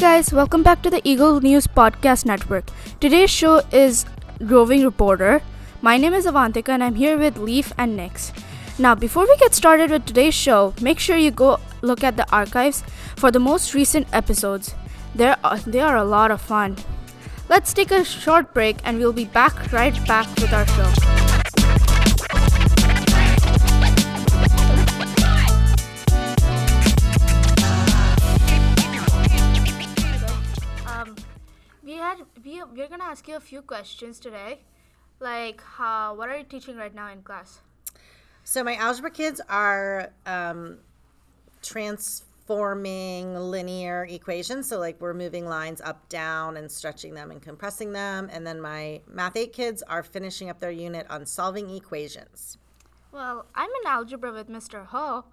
guys, welcome back to the Eagle News Podcast Network. Today's show is Roving Reporter. My name is Avantika and I'm here with Leaf and Nix. Now, before we get started with today's show, make sure you go look at the archives for the most recent episodes. There are, they are a lot of fun. Let's take a short break and we'll be back right back with our show. We we're gonna ask you a few questions today, like how what are you teaching right now in class? So my algebra kids are um, transforming linear equations. So like we're moving lines up, down, and stretching them and compressing them. And then my math eight kids are finishing up their unit on solving equations. Well, I'm in algebra with Mr. Ho,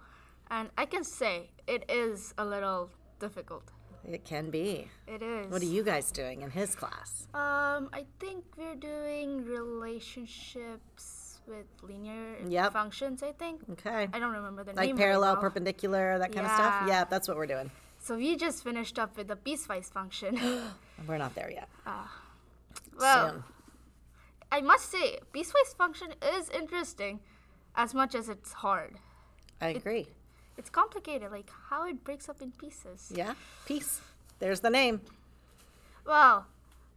and I can say it is a little difficult. It can be. It is. What are you guys doing in his class? Um, I think we're doing relationships with linear Yep. functions. I think. Okay. I don't remember the Like name. Like parallel, well. perpendicular, that kind of stuff? Yeah. Yeah, that's what we're doing. So we just finished up with the piecewise function. We're not there yet. well, Soon. I must say, piecewise function is interesting, as much as it's hard. I agree. It's complicated, like how it breaks up in pieces. Yeah. Peace. There's the name. Well,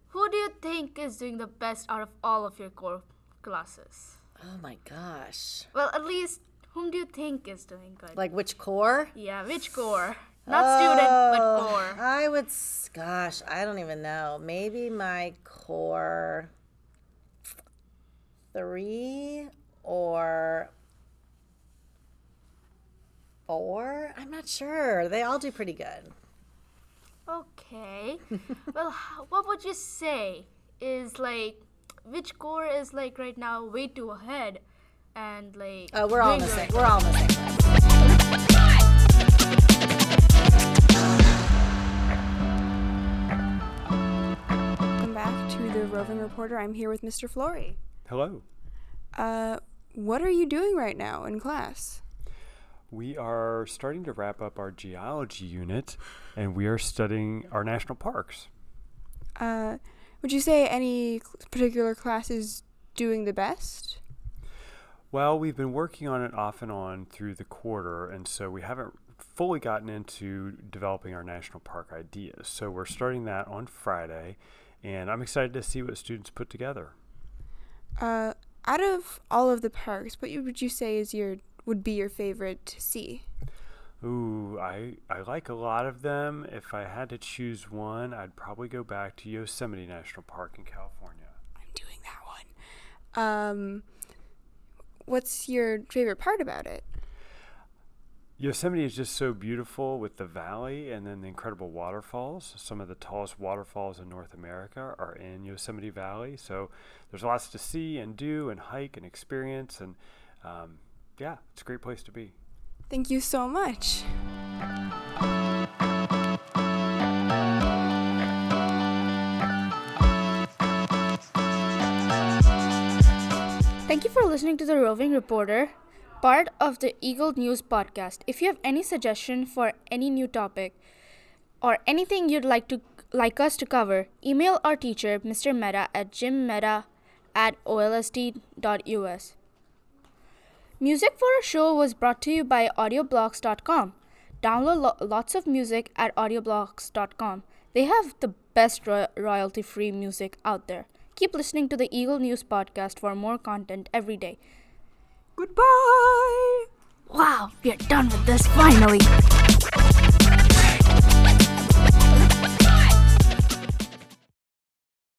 who do you think is doing the best out of all of your core classes? Oh my gosh. Well, at least whom do you think is doing good? Like which core? yeah, which core? Not student, but Oh, core. I would, gosh, I don't even know. Maybe my core three or four. I'm not sure. They all do pretty good. Okay. well, what would you say is like which core is like right now way too ahead, and like Oh, we're all in the same. We're all in the same. Welcome back to the Roving Reporter. I'm here with Mr. Flory. Hello. Uh, what are you doing right now in class? We are starting to wrap up our geology unit and we are studying our national parks. Uh, would you say any particular class is doing the best? Well, we've been working on it off and on through the quarter, and so we haven't fully gotten into developing our national park ideas. So we're starting that on Friday, and I'm excited to see what students put together. Uh, out of all of the parks, what would you say is your would be your favorite to see? Ooh, I, I like a lot of them. If I had to choose one, I'd probably go back to Yosemite National Park in California. I'm doing that one. Um, what's your favorite part about it? Yosemite is just so beautiful with the valley and then the incredible waterfalls. Some of the tallest waterfalls in North America are in Yosemite Valley. So there's lots to see and do and hike and experience. And um, yeah, it's a great place to be. Thank you so much. Thank you for listening to the Roving Reporter, part of the Eagle News podcast. If you have any suggestion for any new topic or anything you'd like to like us to cover, email our teacher, Mr. Meta, at jimmeta at olsd.us. Music for our show was brought to you by audioblocks.com. Download lo- lots of music at audioblocks.com. They have the best ro- royalty free music out there. Keep listening to the Eagle News podcast for more content every day. Goodbye. Wow, we're done with this finally.